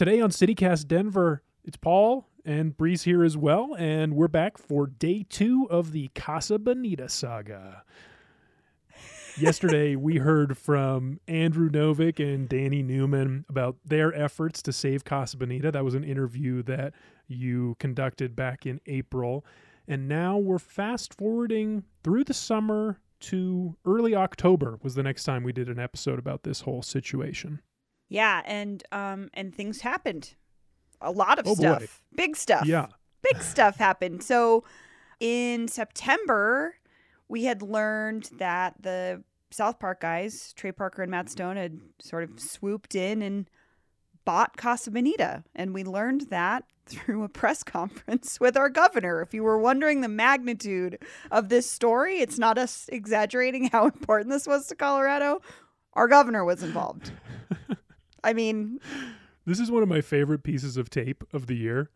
Today on CityCast Denver, it's Paul and Bree's here as well, and we're back for day two of the Casa Bonita saga. Yesterday, we heard from Andrew Novick and Danny Newman about their efforts to save Casa Bonita. That was an interview that you conducted back in April. And now we're fast forwarding through the summer to early October was the next time we did an episode about this whole situation. Yeah, and um and things happened. A lot of Oh, boy. stuff. Big stuff. Yeah. Big stuff happened. So in September, we had learned that the South Park guys, Trey Parker and Matt Stone, had sort of swooped in and bought Casa Bonita. And we learned that through a press conference with our governor. If you were wondering the magnitude of this story, it's not us exaggerating how important this was to Colorado. Our governor was involved. I mean, This is one of my favorite pieces of tape of the year.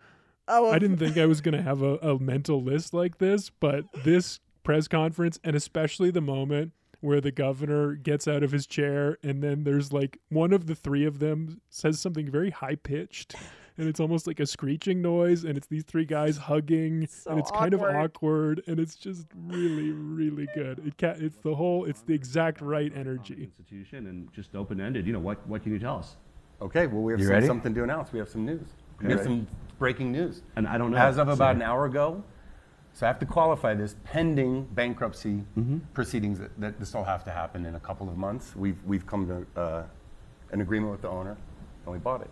oh, I didn't think I was going to have a, a mental list like this, but this press conference, and especially the moment where the governor gets out of his chair, and then there's like one of the three of them says something very high pitched. And it's almost like a screeching noise, and it's these three guys hugging, So and it's kind of awkward. awkward, and it's just really, really good. It ca- it's the whole, it's the exact right energy. institution and just open ended. You know, what, what can you tell us? Okay, well, we have some, something to announce. We have some news. We have some breaking news. And I don't know. As of about so- an hour ago, so I have to qualify this pending bankruptcy proceedings that, that this all have to happen in a couple of months. We've, we've come to uh, an agreement with the owner, and we bought it.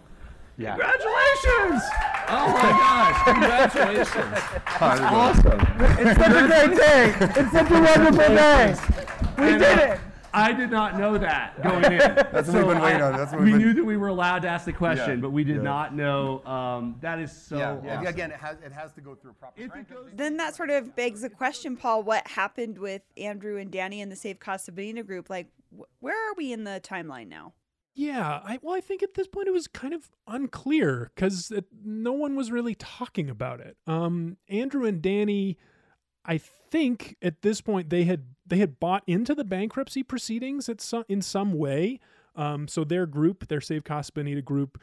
Yeah. Congratulations! Oh my gosh! Congratulations! Awesome. It's such a great day. It's such a wonderful day. We did it. I did not know that going in. That's what we've been waiting on. That's what we we've been- knew that we were allowed to ask the question, Yeah, but we did yeah. not know. Um, that is so. yeah, yeah. awesome. Again, it has, it has to go through a proper it goes- then that sort of begs the question, Paul, what happened with Andrew and Danny and the Save Casa Bonita group? Like, wh- where are we in the timeline now? Yeah, I well, I think at this point it was kind of unclear because no one was really talking about it. Um, Andrew and Danny, I think at this point they had they had bought into the bankruptcy proceedings at some in some way. Um, so their group, their Save Casa Bonita group,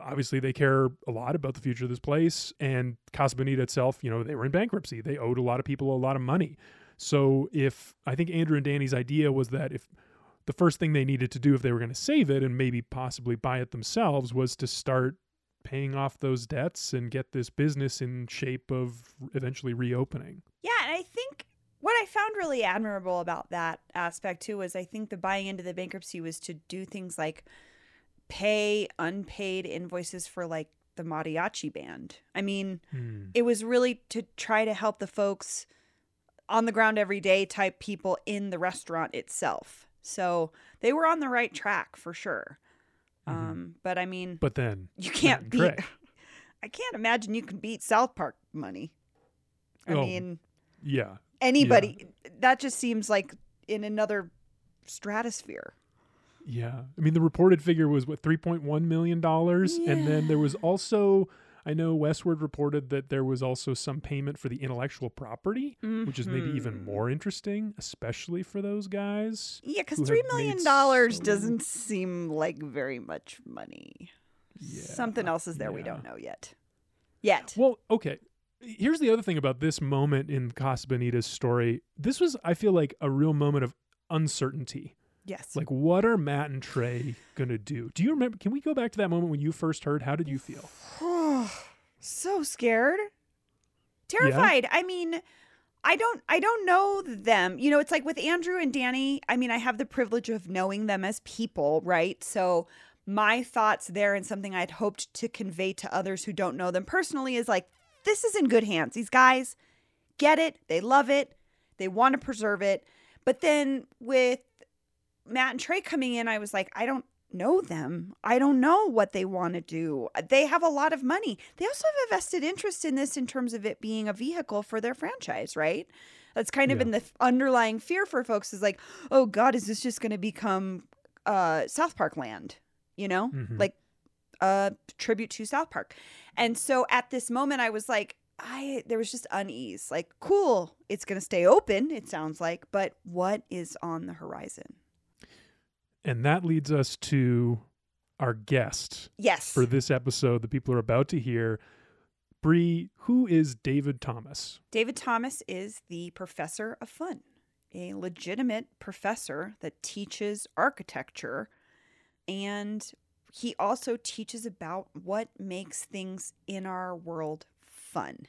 obviously they care a lot about the future of this place and Casa Bonita itself. You know, they were in bankruptcy; they owed a lot of people a lot of money. So if I think Andrew and Danny's idea was that if the first thing they needed to do if they were going to save it and maybe possibly buy it themselves was to start paying off those debts and get this business in shape of eventually reopening. Yeah, and I think what I found really admirable about that aspect too was I think the buying into the bankruptcy was to do things like pay unpaid invoices for like the mariachi band. I mean, hmm. it was really to try to help the folks on the ground every day type people in the restaurant itself. So they were on the right track for sure. Um, but I mean, But then you can't beat. I can't imagine you can beat South Park money. I Oh, mean, yeah. anybody. That just seems like in another stratosphere. Yeah. I mean the reported figure was what 3.1 million dollars and then there was also I know Westword reported that there was also some payment for the intellectual property, mm-hmm. which is maybe even more interesting, especially for those guys. Yeah, because three million dollars so- doesn't seem like very much money. Something else is there we don't know yet. Yet. Well, okay. Here's the other thing about this moment in Casa Bonita's story. This was, I feel like, a real moment of uncertainty. yes. Like, what are Matt and Trey gonna do? Do you remember? Can we go back to that moment when you first heard? How did you feel? so scared. Terrified. I mean i don't i don't know them. You know it's like with andrew and danny i mean i have the privilege of knowing them as people right? So my thoughts there and something i'd hoped to convey to others who don't know them personally is like this is in good hands. These guys get it. They love it. They want to preserve it. But then with Matt and Trey coming in, I was like, I don't know them. I don't know what they want to do. They have a lot of money. They also have a vested interest in this in terms of it being a vehicle for their franchise, right? That's kind of Yeah. in the underlying fear for folks is like, oh God, is this just going to become uh, South Park land? You know, Mhm. like a tribute to South Park. And so at this moment, I was like, I there was just unease. Like, cool, it's going to stay open. It sounds like, but what is on the horizon? And that leads us to our guest Yes. for this episode that people are about to hear. Bree, who is David Thomas? David Thomas is the professor of fun, a legitimate professor that teaches architecture. And he also teaches about what makes things in our world fun,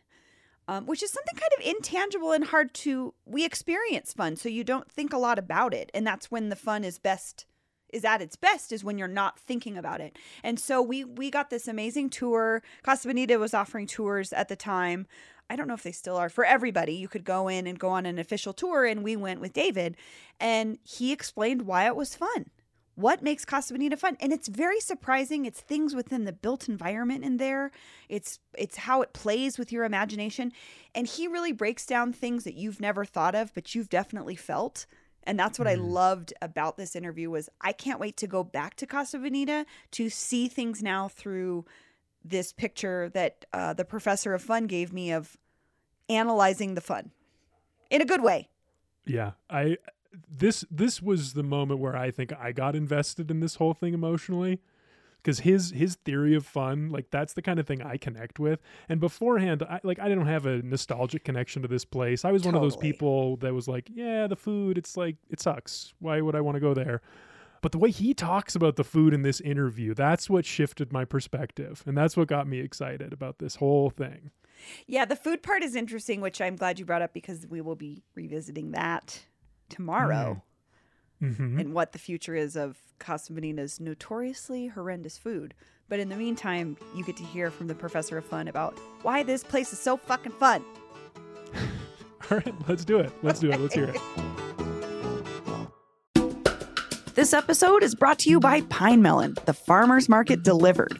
um, which is something kind of intangible and hard to. We experience fun, so you don't think a lot about it. And that's when the fun is best. Is at its best is when you're not thinking about it, and so we we got this amazing tour. Casa Bonita was offering tours at the time, I don't know if they still are for everybody. You could go in and go on an official tour, and we went with David, and he explained why it was fun. What makes Casa Bonita fun? And it's very surprising. It's things within the built environment in there. It's it's how it plays with your imagination. And he really breaks down things that you've never thought of, but you've definitely felt. And that's what I loved about this interview was I can't wait to go back to Casa Bonita to see things now through this picture that uh, the professor of fun gave me of analyzing the fun in a good way. Yeah, I this this was the moment where I think I got invested in this whole thing emotionally because his his theory of fun like that's the kind of thing I connect with. And beforehand, I like I didn't have a nostalgic connection to this place. I was one of those people that was like, yeah, the food, it's like it sucks. Why would I want to go there? But the way he talks about the food in this interview, that's what shifted my perspective. And that's what got me excited about this whole thing. Yeah, the food part is interesting, which I'm glad you brought up because we will be revisiting that tomorrow mm. Hmm and what the future is of Casa Bonita's notoriously horrendous food. But in the meantime, you get to hear from the professor of fun about why this place is so fucking fun. All right, let's do it. Let's do it. Let's hear it. This episode is brought to you by Pine Melon, the farmer's market delivered.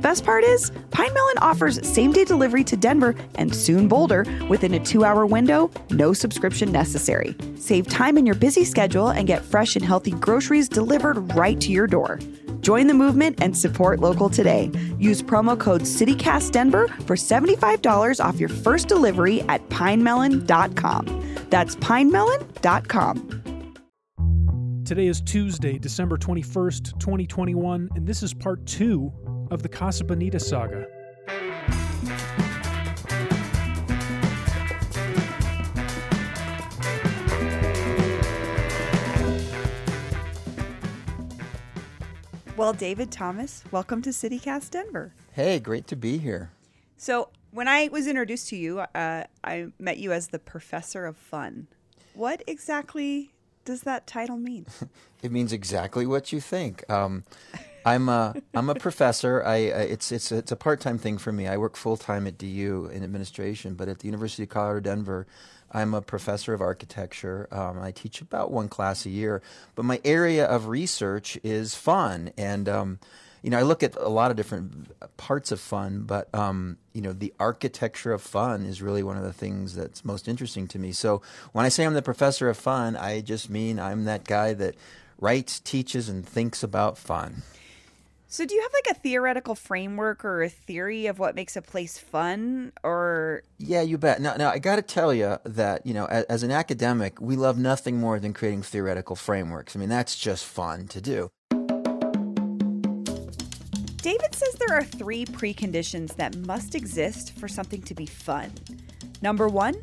Best part is, Pine Melon offers same day delivery to Denver and soon Boulder within a two hour window, no subscription necessary. Save time in your busy schedule and get fresh and healthy groceries delivered right to your door. Join the movement and support local today. Use promo code CityCastDenver for $75 off your first delivery at pinemelon.com. That's pinemelon.com. Today is Tuesday, December 21st, 2021, and this is part two of the Casa Bonita saga. Well, David Thomas, welcome to CityCast Denver. Hey, great to be here. So, when I was introduced to you, uh, I met you as the professor of fun. What exactly does that title mean? It means exactly what you think. Um, I'm a I'm a professor. I it's it's it's a part time thing for me. I work full time at DU in administration, but at the University of Colorado Denver, I'm a professor of architecture. Um, I teach about one class a year, but my area of research is fun and. Um, you know, I look at a lot of different parts of fun, but um, you know, the architecture of fun is really one of the things that's most interesting to me. So when I say I'm the professor of fun, I just mean I'm that guy that writes, teaches, and thinks about fun. So, do you have like a theoretical framework or a theory of what makes a place fun? Or, Yeah, you bet. Now, now I got to tell you that you know, as, as an academic, we love nothing more than creating theoretical frameworks. I mean, that's just fun to do. David says there are three preconditions that must exist for something to be fun. Number one,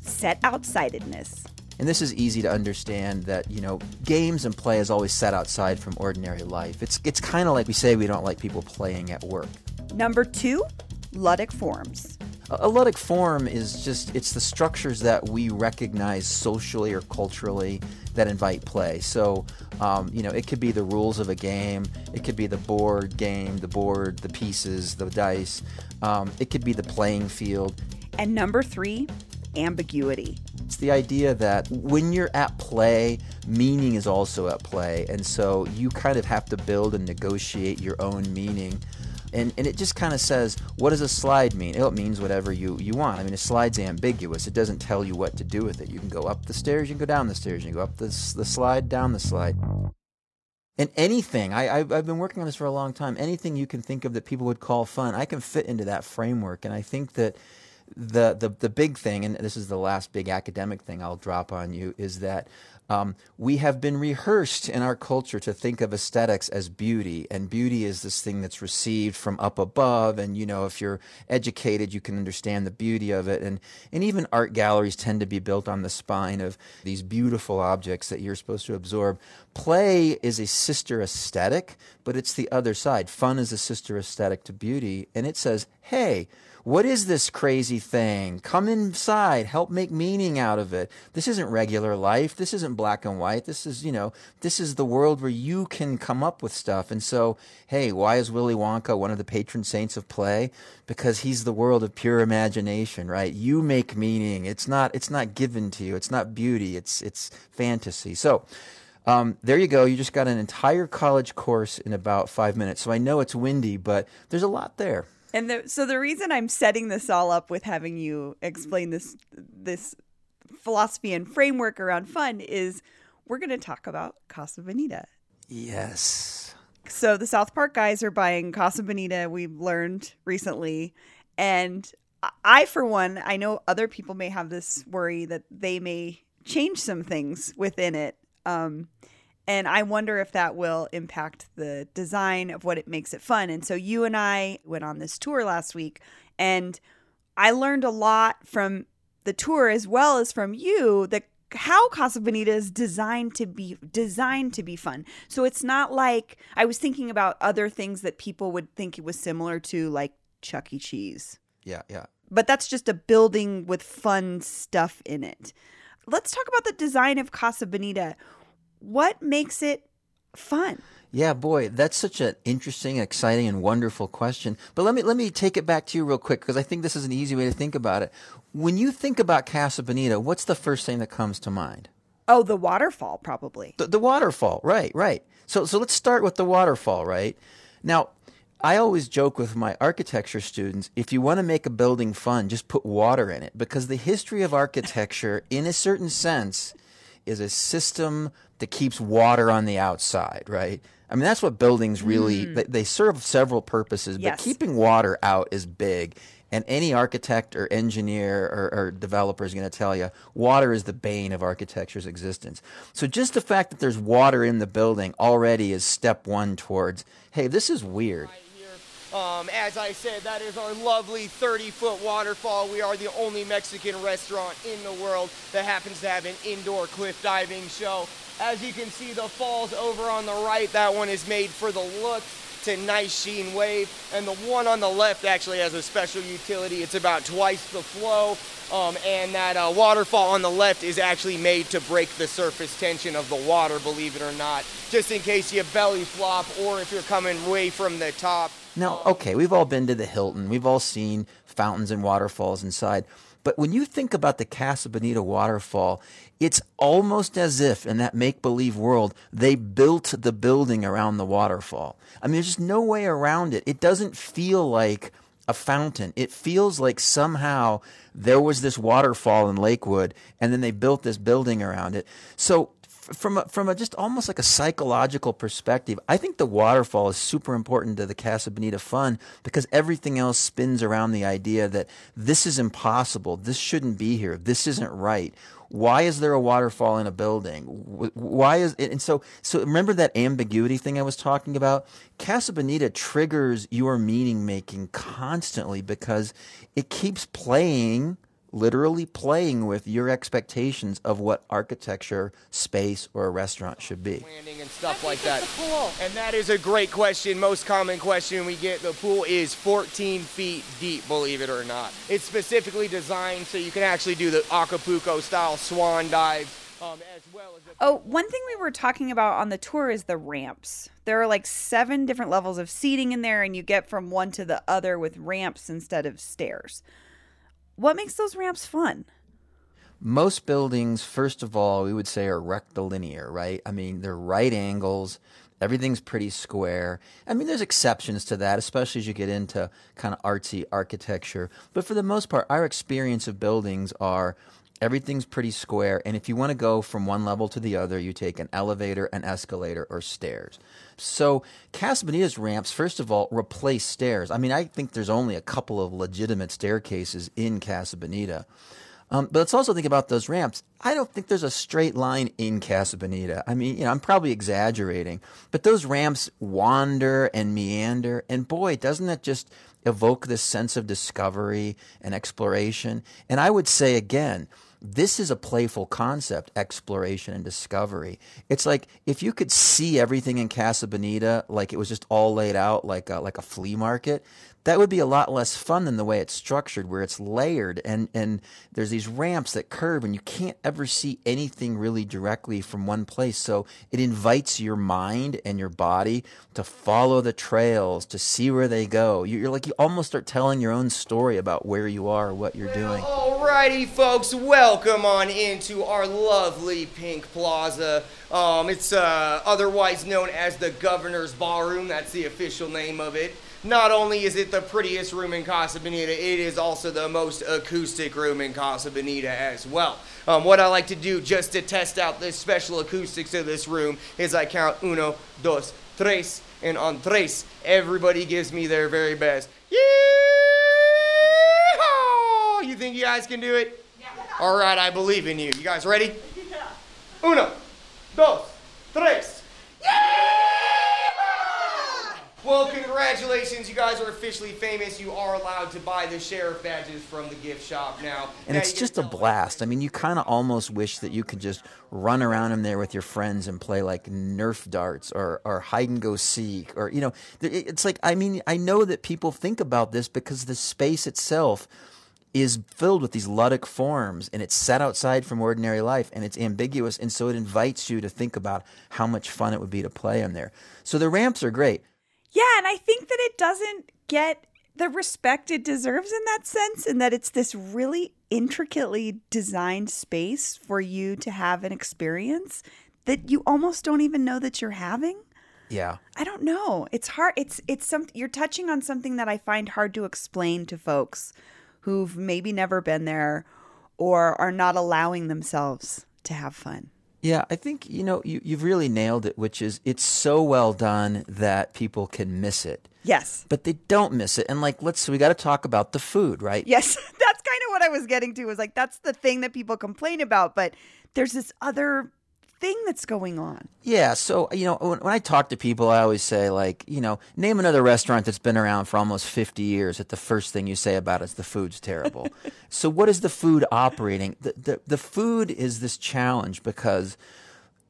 set outsidedness. And this is easy to understand that, you know, games and play is always set outside from ordinary life. It's, it's kind of like we say we don't like people playing at work. Number two, ludic forms. A ludic form is just, it's the structures that we recognize socially or culturally that invite play. So, um, you know, it could be the rules of a game, it could be the board game, the board, the pieces, the dice, um, it could be the playing field, And number three, ambiguity. It's the idea that when you're at play, meaning is also at play. And so you kind of have to build and negotiate your own meaning. And, and it just kind of says, what does a slide mean? It means whatever you, you want. I mean, a slide's ambiguous. It doesn't tell you what to do with it. You can go up the stairs, you can go down the stairs, you can go up the, the slide, down the slide. And anything, I, I've, I've been working on this for a long time, anything you can think of that people would call fun, I can fit into that framework. And I think that the, the, the big thing, and this is the last big academic thing I'll drop on you, is that um, we have been rehearsed in our culture to think of aesthetics as beauty, and beauty is this thing that's received from up above. And you know, if you're educated, you can understand the beauty of it. And and even art galleries tend to be built on the spine of these beautiful objects that you're supposed to absorb. Play is a sister aesthetic, but it's the other side. Fun is a sister aesthetic to beauty, and it says, hey what is this crazy thing? Come inside, help make meaning out of it. This isn't regular life. This isn't black and white. This is, you know, this is the world where you can come up with stuff. And so, hey, why is Willy Wonka one of the patron saints of play? Because he's the world of pure imagination, right? You make meaning. It's not it's not given to you. It's not beauty. It's it's fantasy. So, um, there you go. You just got an entire college course in about five minutes. So I know it's windy, but there's a lot there. And the, so the reason I'm setting this all up with having you explain this this philosophy and framework around fun is we're going to talk about Casa Bonita. Yes. So the South Park guys are buying Casa Bonita. We've learned recently, and I, for one, I know other people may have this worry that they may change some things within it. Um, and I wonder if that will impact the design of what it makes it fun. And so you and I went on this tour last week, and I learned a lot from the tour as well as from you that how Casa Bonita is designed to be designed to be fun. So it's not like I was thinking about other things that people would think it was similar to like Chuck E. Cheese. Yeah, yeah. But that's just a building with fun stuff in it. Let's talk about the design of Casa Bonita what makes it fun? Yeah, boy, that's such an interesting, exciting, and wonderful question. But let me let me take it back to you real quick because I think this is an easy way to think about it. When you think about Casa Bonita, what's the first thing that comes to mind? Oh, the waterfall, probably. The, the waterfall, right, right. So so let's start with the waterfall, right? Now, I always joke with my architecture students if you want to make a building fun, just put water in it because the history of architecture, in a certain sense, is a system that keeps water on the outside, right? I mean, that's what buildings really, mm. they, they, serve several purposes, yes. but keeping water out is big. And any architect or engineer or, or developer is going to tell you water is the bane of architecture's existence. So just the fact that there's water in the building already is step one towards, hey, this is weird. Um, as I said, that is our lovely 30 foot waterfall. We are the only Mexican restaurant in the world that happens to have an indoor cliff diving show. As you can see, the falls over on the right, that one is made for the look. A nice sheen wave. And the one on the left actually has a special utility. It's about twice the flow. Um, and that uh, waterfall on the left is actually made to break the surface tension of the water, believe it or not, just in case you belly flop or if you're coming way from the top. Now, okay, we've all been to the Hilton. We've all seen fountains and waterfalls inside. But when you think about the Casa Bonita waterfall, it's almost as if in that make believe world, they built the building around the waterfall. I mean, there's just no way around it. It doesn't feel like a fountain. It feels like somehow there was this waterfall in Lakewood and then they built this building around it. So from a, from a just almost like a psychological perspective, I think the waterfall is super important to the Casa Bonita fun because everything else spins around the idea that this is impossible, this shouldn't be here, this isn't right. Why is there a waterfall in a building? Why is it? And so, so remember that ambiguity thing I was talking about? Casa Bonita triggers your meaning making constantly because it keeps playing literally playing with your expectations of what architecture, space, or a restaurant should be. Landing and stuff like that. And that is a great question. Most common question we get. The pool is 14 feet deep, believe it or not. It's specifically designed so you can actually do the Acapulco style swan dive. Um, as well as oh, one thing we were talking about on the tour is the ramps. There are like seven different levels of seating in there, and you get from one to the other with ramps instead of stairs. What makes those ramps fun? Most buildings, first of all, we would say are rectilinear, right? I mean, they're right angles Everything's pretty square. I mean, there's exceptions to that, especially as you get into kind of artsy architecture. But for the most part, our experience of buildings are everything's pretty square. And if you want to go from one level to the other, you take an elevator, an escalator, or stairs. So Casa Bonita's ramps, first of all, replace stairs. I mean, I think there's only a couple of legitimate staircases in Casa. Um, but let's also think about those ramps. I don't think there's a straight line in Casa Bonita. I mean, you know, I'm probably exaggerating, but those ramps wander and meander, and boy, doesn't that just evoke this sense of discovery and exploration? And I would say again, this is a playful concept, exploration and discovery. It's like if you could see everything in Casa Bonita like it was just all laid out like a, like a flea market, that would be a lot less fun than the way it's structured, where it's layered and, and there's these ramps that curve and you can't ever see anything really directly from one place. So it invites your mind and your body to follow the trails, to see where they go. You're like, you almost start telling your own story about where you are, what you're doing. Alrighty, folks, welcome on into our lovely Pink Plaza. Um, it's uh, otherwise known as the Governor's Ballroom. That's the official name of it. Not only is it the prettiest room in Casa Bonita, it is also the most acoustic room in Casa Bonita as well. Um, what I like to do just to test out the special acoustics of this room is I count uno, dos, tres, and on tres, everybody gives me their very best. Yeehaw! You think you guys can do it? Yeah. All right, I believe in you. You guys ready? Yeah. Uno, dos, tres. Well, congratulations. You guys are officially famous. You are allowed to buy the sheriff badges from the gift shop now. And Now it's just a blast. I mean, you kind of almost wish that you could just run around in there with your friends and play like Nerf darts or, or hide and go seek or, you know, it's like, I mean, I know that people think about this because the space itself is filled with these ludic forms and it's set outside from ordinary life and it's ambiguous. And so it invites you to think about how much fun it would be to play in there. So the ramps are great. Yeah, and I think that it doesn't get the respect it deserves in that sense, and that it's this really intricately designed space for you to have an experience that you almost don't even know that you're having. Yeah. I don't know. It's hard. It's it's something you're touching on something that I find hard to explain to folks who've maybe never been there or are not allowing themselves to have fun. Yeah, I think you know you, you've really nailed it, which is it's so well done that people can miss it, Yes. but they don't miss it. And like, let's we got to talk about the food, right? Yes, that's kind of what I was getting to. Was like that's the thing that people complain about, but there's this other thing that's going on. Yeah. So you know, when, when I talk to people, I always say like, you know, name another restaurant that's been around for almost fifty years. That the first thing you say about it is the food's terrible. so what is the food operating? The, the the food is this challenge because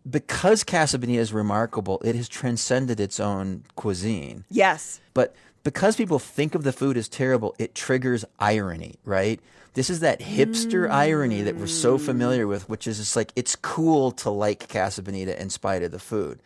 because Casa Bonita is remarkable, it has transcended its own cuisine. Yes. But because people think of the food as terrible, it triggers irony, right? This is that hipster irony that we're so familiar with, which is just like it's cool to like Casa Bonita in spite of the food.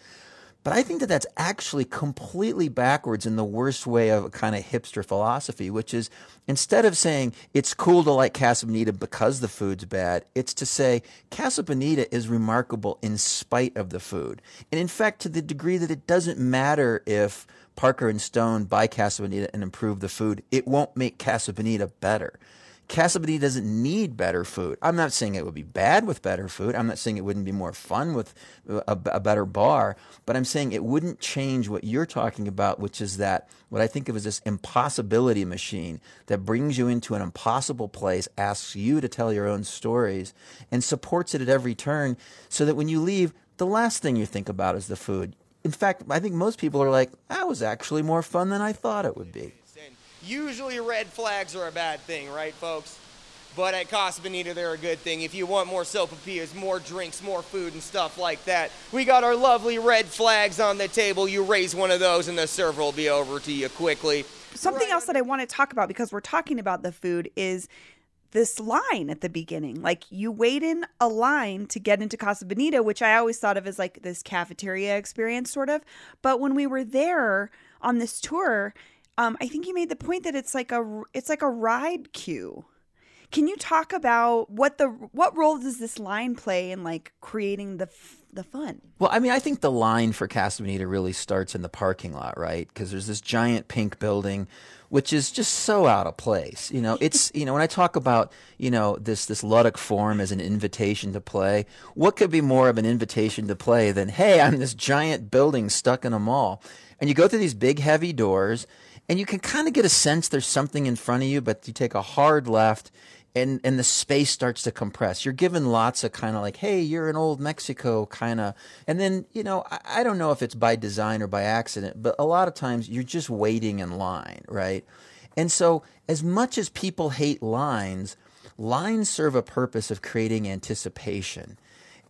But I think that that's actually completely backwards in the worst way of a kind of hipster philosophy, which is instead of saying it's cool to like Casa Bonita because the food's bad, it's to say Casa Bonita is remarkable in spite of the food. And in fact, to the degree that it doesn't matter if Parker and Stone buy Casa Bonita and improve the food, it won't make Casa Bonita better. Casa doesn't need better food. I'm not saying it would be bad with better food. I'm not saying it wouldn't be more fun with a, a better bar, but I'm saying it wouldn't change what you're talking about, which is that what I think of as this impossibility machine that brings you into an impossible place, asks you to tell your own stories, and supports it at every turn so that when you leave, the last thing you think about is the food. In fact, I think most people are like, that was actually more fun than I thought it would be. Usually red flags are a bad thing, right, folks? But at Casa Bonita, they're a good thing. If you want more sopapillas, more drinks, more food, and stuff like that, we got our lovely red flags on the table. You raise one of those, and the server will be over to you quickly. Something Right else that I want to talk about because we're talking about the food is this line at the beginning. Like you wait in a line to get into Casa Bonita, which I always thought of as like this cafeteria experience, sort of. But when we were there on this tour, um, I think you made the point that it's like a it's like a ride queue Can you talk about what the what role does this line play in like creating the f- the fun? Well, I mean, I think the line for Casa Bonita really starts in the parking lot, right? Because there's this giant pink building, which is just so out of place. You know, it's you know when I talk about you know this this ludic form as an invitation to play, what could be more of an invitation to play than hey, I'm this giant building stuck in a mall, and you go through these big heavy doors, and you can kind of get a sense there's something in front of you, but you take a hard left and and the space starts to compress. You're given lots of kind of like, hey, you're in old Mexico kind of, and then you know, I, I, don't know if it's by design or by accident, but a lot of times you're just waiting in line, right? And so, as much as people hate lines, lines serve a purpose of creating anticipation.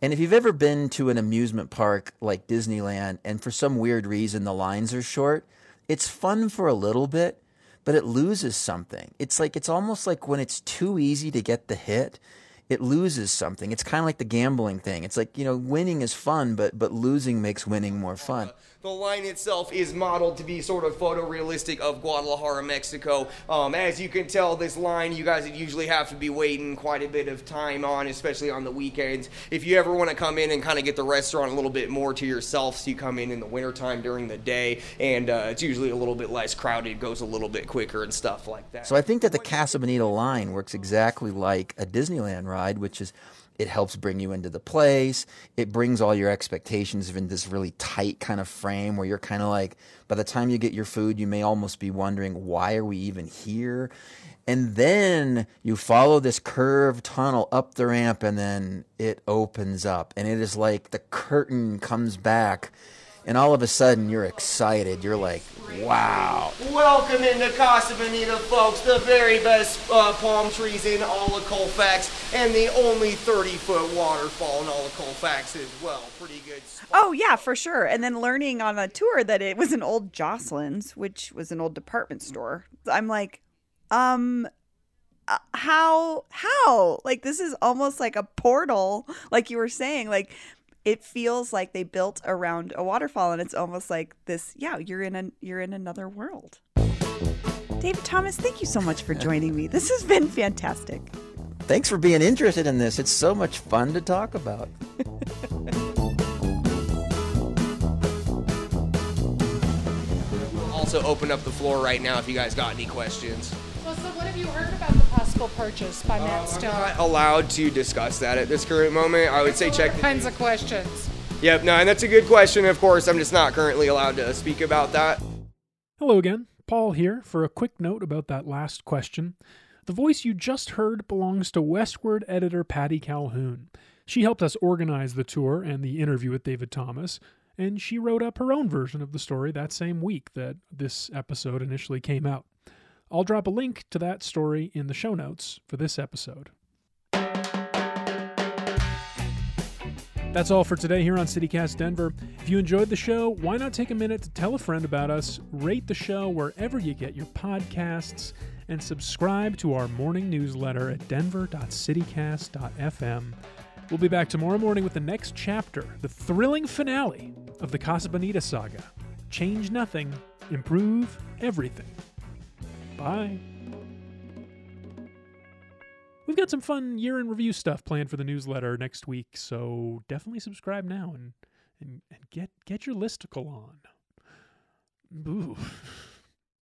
And if you've ever been to an amusement park like Disneyland, and for some weird reason the lines are short, it's fun for a little bit but it loses something. It's like it's almost like when it's too easy to get the hit, it loses something. It's kind of like the gambling thing. It's like, you know, winning is fun, but but losing makes winning more fun. The line itself is modeled to be sort of photorealistic of Guadalajara, Mexico. Um, as you can tell, this line you guys usually have to be waiting quite a bit of time on, especially on the weekends. If you ever want to come in and kind of get the restaurant a little bit more to yourself, so you come in in the wintertime during the day, and uh, it's usually a little bit less crowded, goes a little bit quicker and stuff like that. So I think that the Casa Bonita line works exactly like a Disneyland ride, which is it helps bring you into the place. It brings all your expectations in this really tight kind of frame where you're kind of like, by the time you get your food, you may almost be wondering, why are we even here? And then you follow this curved tunnel up the ramp, and then it opens up, and it is like the curtain comes back and all of a sudden you're excited. You're like, wow. Welcome into Casa Bonita, folks. The very best uh, palm trees in all of Colfax, and the only 30 foot waterfall in all of Colfax as well. Pretty good. Spot. Oh, yeah, for sure. And then learning on a tour that it was an old Joslin's, which was an old department store. I'm like, um, uh, how how like this is almost like a portal like you were saying like it feels like they built around a waterfall and it's almost like this yeah you're in a you're in another world. David thomas thank you so much for joining me. This has been fantastic. Thanks for being interested in this. It's so much fun to talk about. We'll also open up the floor right now if you guys got any questions. Well, so what have you heard about the purchase by Matt uh, Stone? I'm not allowed to discuss that at this current moment. I would say check. The- kinds of questions. Yep, no, and that's a good question. Of course, I'm just not currently allowed to speak about that. Hello again, Paul here for a quick note about that last question. The voice you just heard belongs to Westword editor Patty Calhoun. She helped us organize the tour and the interview with David Thomas, and she wrote up her own version of the story that same week that this episode initially came out. I'll drop a link to that story in the show notes for this episode. That's all for today here on CityCast Denver. If you enjoyed the show, why not take a minute to tell a friend about us, rate the show wherever you get your podcasts, and subscribe to our morning newsletter at denver.citycast.fm. We'll be back tomorrow morning with the next chapter, the thrilling finale of the Casa Bonita saga. Change nothing, improve everything. Bye. We've got some fun year in review stuff planned for the newsletter next week, so definitely subscribe now and and, and get get your listicle on. Ooh.